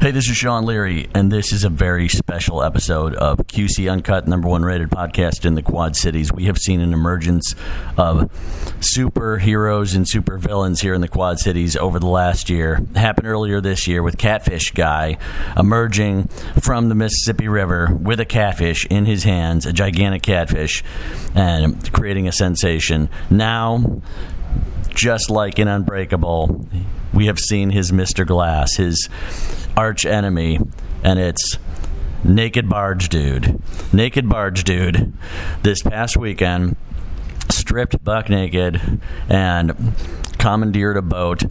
Hey, this is Sean Leary, and this is a very special episode of QC Uncut, number one rated podcast in the Quad Cities. We have seen an emergence of superheroes and supervillains here in the Quad Cities over the last year. Happened earlier this year with Catfish Guy emerging from the Mississippi River with a catfish in his hands, a gigantic catfish, and creating a sensation. Now, just like in Unbreakable, we have seen his Mr. Glass, his arch enemy, and it's Naked Barge Dude. Naked Barge Dude, this past weekend, stripped buck naked and commandeered a boat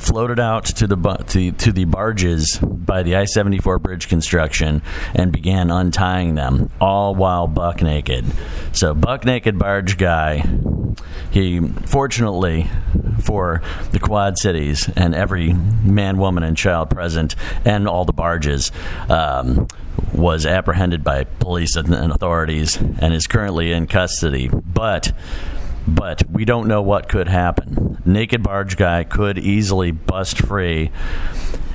floated out to the to, to the barges by the I-74 bridge construction and began untying them all while buck naked. So buck naked barge guy he fortunately for the Quad Cities and every man, woman, and child present, and all the barges, um, was apprehended by police and authorities and is currently in custody. But but we don't know what could happen. Naked barge guy could easily bust free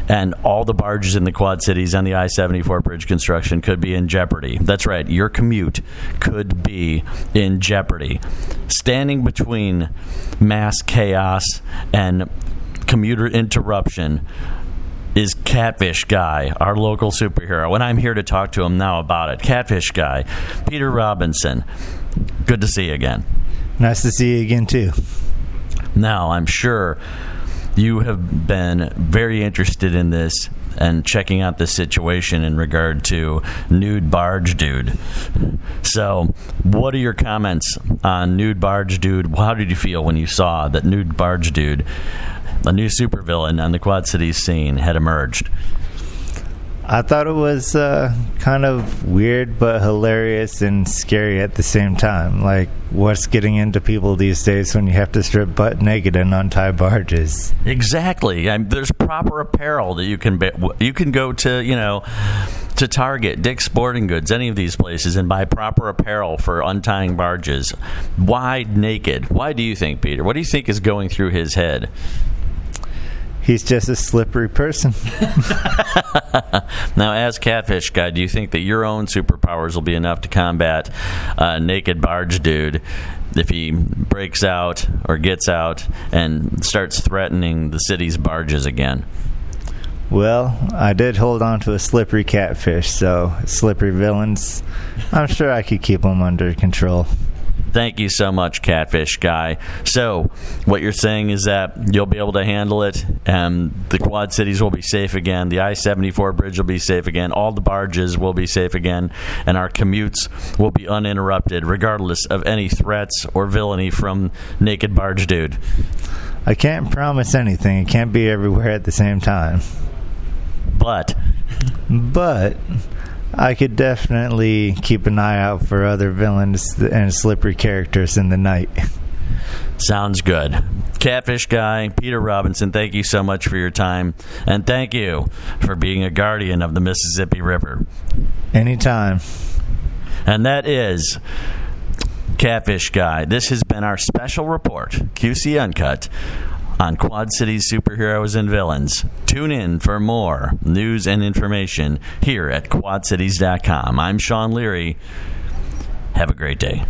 and all the barges in the Quad Cities and the I 74 bridge construction could be in jeopardy. That's right, your commute could be in jeopardy. Standing between mass chaos and commuter interruption is Catfish Guy, our local superhero. And I'm here to talk to him now about it. Catfish Guy, Peter Robinson. Good to see you again. Nice to see you again, too. Now, I'm sure you have been very interested in this and checking out the situation in regard to nude barge dude. So, what are your comments on nude barge dude? How did you feel when you saw that nude barge dude, a new supervillain on the Quad Cities scene, had emerged? I thought it was uh, kind of weird but hilarious and scary at the same time. Like, what's getting into people these days when you have to strip butt naked and untie barges? Exactly. I there's proper apparel that you can be, you can go to you know to Target, Dick's Sporting Goods, any of these places, and buy proper apparel for untying barges. Why naked? Why do you think, Peter? What do you think is going through his head? He's just a slippery person. now, as Catfish Guy, do you think that your own superpowers will be enough to combat a naked barge dude if he breaks out or gets out and starts threatening the city's barges again? Well, I did hold on to a slippery catfish, so slippery villains, I'm sure I could keep them under control. Thank you so much, Catfish Guy. So, what you're saying is that you'll be able to handle it, and the Quad Cities will be safe again. The I 74 bridge will be safe again. All the barges will be safe again, and our commutes will be uninterrupted, regardless of any threats or villainy from Naked Barge Dude. I can't promise anything. It can't be everywhere at the same time. But. But I could definitely keep an eye out for other villains and slippery characters in the night. Sounds good. Catfish Guy, Peter Robinson, thank you so much for your time. And thank you for being a guardian of the Mississippi River. Anytime. And that is Catfish Guy. This has been our special report, QC Uncut on Quad Cities superheroes and villains. Tune in for more news and information here at quadcities.com. I'm Sean Leary. Have a great day.